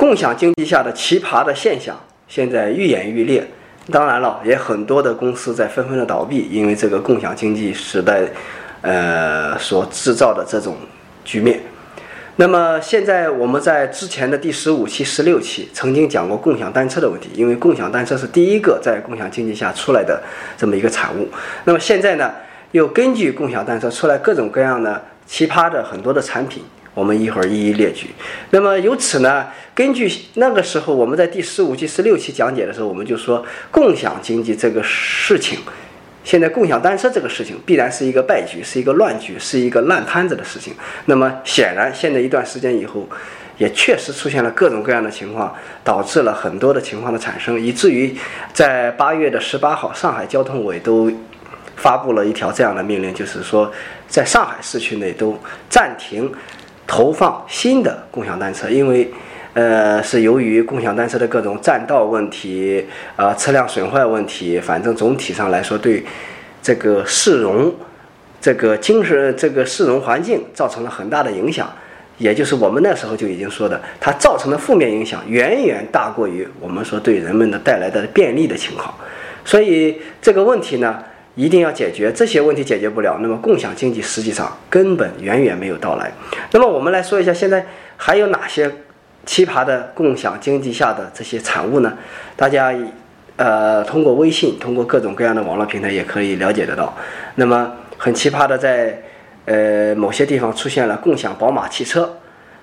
共享经济下的奇葩的现象现在愈演愈烈。当然了，也很多的公司在纷纷的倒闭，因为这个共享经济时代，呃，所制造的这种局面。那么现在我们在之前的第十五期、十六期曾经讲过共享单车的问题，因为共享单车是第一个在共享经济下出来的这么一个产物。那么现在呢，又根据共享单车出来各种各样的奇葩的很多的产品。我们一会儿一一列举。那么由此呢，根据那个时候我们在第十五期、十六期讲解的时候，我们就说共享经济这个事情，现在共享单车这个事情必然是一个败局，是一个乱局，是一个烂摊子的事情。那么显然，现在一段时间以后，也确实出现了各种各样的情况，导致了很多的情况的产生，以至于在八月的十八号，上海交通委都发布了一条这样的命令，就是说，在上海市区内都暂停。投放新的共享单车，因为，呃，是由于共享单车的各种占道问题，啊，车辆损坏问题，反正总体上来说，对这个市容、这个精神、这个市容环境造成了很大的影响。也就是我们那时候就已经说的，它造成的负面影响远远大过于我们说对人们的带来的便利的情况。所以这个问题呢？一定要解决这些问题，解决不了，那么共享经济实际上根本远远没有到来。那么我们来说一下，现在还有哪些奇葩的共享经济下的这些产物呢？大家呃通过微信，通过各种各样的网络平台也可以了解得到。那么很奇葩的，在呃某些地方出现了共享宝马汽车，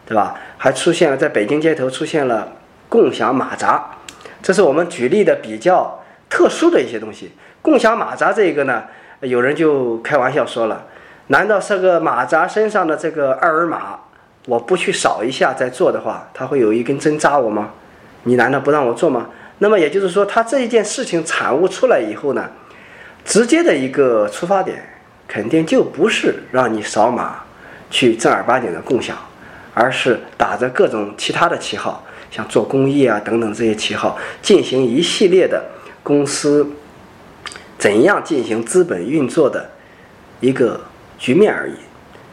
对吧？还出现了在北京街头出现了共享马扎，这是我们举例的比较特殊的一些东西。共享马扎这个呢，有人就开玩笑说了：“难道这个马扎身上的这个二维码，我不去扫一下再做的话，它会有一根针扎我吗？你难道不让我做吗？”那么也就是说，他这一件事情产物出来以后呢，直接的一个出发点，肯定就不是让你扫码去正儿八经的共享，而是打着各种其他的旗号，像做公益啊等等这些旗号，进行一系列的公司。怎样进行资本运作的一个局面而已。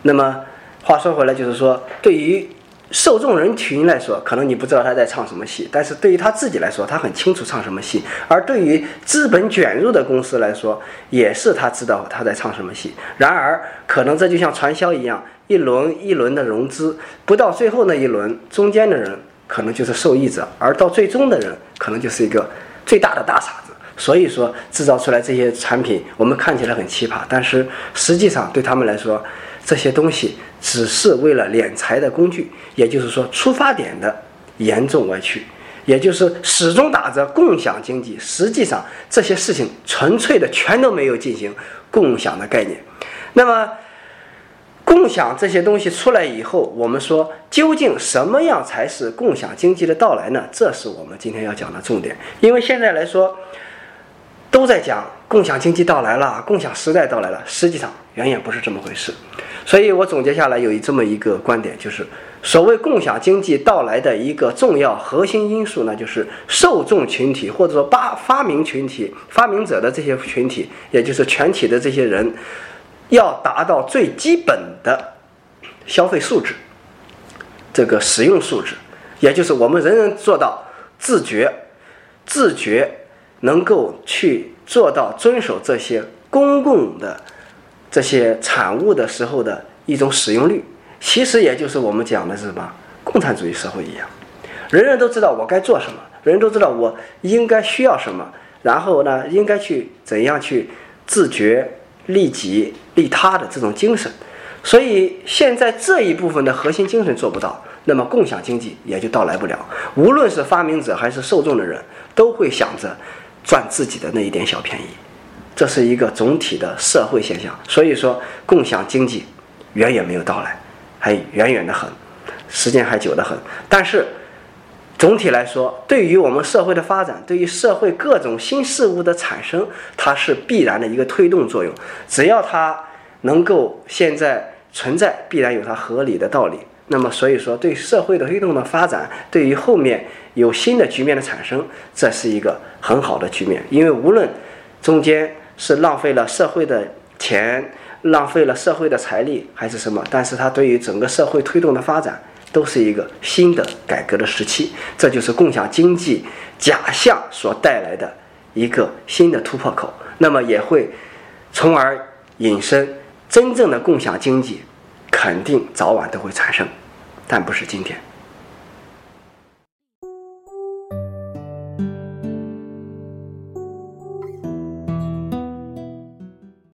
那么话说回来，就是说，对于受众人群来说，可能你不知道他在唱什么戏；但是对于他自己来说，他很清楚唱什么戏。而对于资本卷入的公司来说，也是他知道他在唱什么戏。然而，可能这就像传销一样，一轮一轮的融资，不到最后那一轮，中间的人可能就是受益者，而到最终的人，可能就是一个最大的大傻子。所以说，制造出来这些产品，我们看起来很奇葩，但是实际上对他们来说，这些东西只是为了敛财的工具。也就是说，出发点的严重歪曲，也就是始终打着共享经济，实际上这些事情纯粹的全都没有进行共享的概念。那么，共享这些东西出来以后，我们说究竟什么样才是共享经济的到来呢？这是我们今天要讲的重点。因为现在来说。都在讲共享经济到来了，共享时代到来了，实际上远远不是这么回事。所以我总结下来有这么一个观点，就是所谓共享经济到来的一个重要核心因素呢，就是受众群体或者说发发明群体、发明者的这些群体，也就是全体的这些人，要达到最基本的消费素质，这个使用素质，也就是我们人人做到自觉、自觉。能够去做到遵守这些公共的这些产物的时候的一种使用率，其实也就是我们讲的是什么共产主义社会一样，人人都知道我该做什么，人人都知道我应该需要什么，然后呢，应该去怎样去自觉利己利他的这种精神。所以现在这一部分的核心精神做不到，那么共享经济也就到来不了。无论是发明者还是受众的人，都会想着。赚自己的那一点小便宜，这是一个总体的社会现象。所以说，共享经济远远没有到来，还远远的很，时间还久得很。但是总体来说，对于我们社会的发展，对于社会各种新事物的产生，它是必然的一个推动作用。只要它能够现在存在，必然有它合理的道理。那么，所以说，对社会的推动的发展，对于后面有新的局面的产生，这是一个很好的局面。因为无论中间是浪费了社会的钱，浪费了社会的财力，还是什么，但是它对于整个社会推动的发展都是一个新的改革的时期。这就是共享经济假象所带来的一个新的突破口。那么也会从而引申真正的共享经济，肯定早晚都会产生，但不是今天。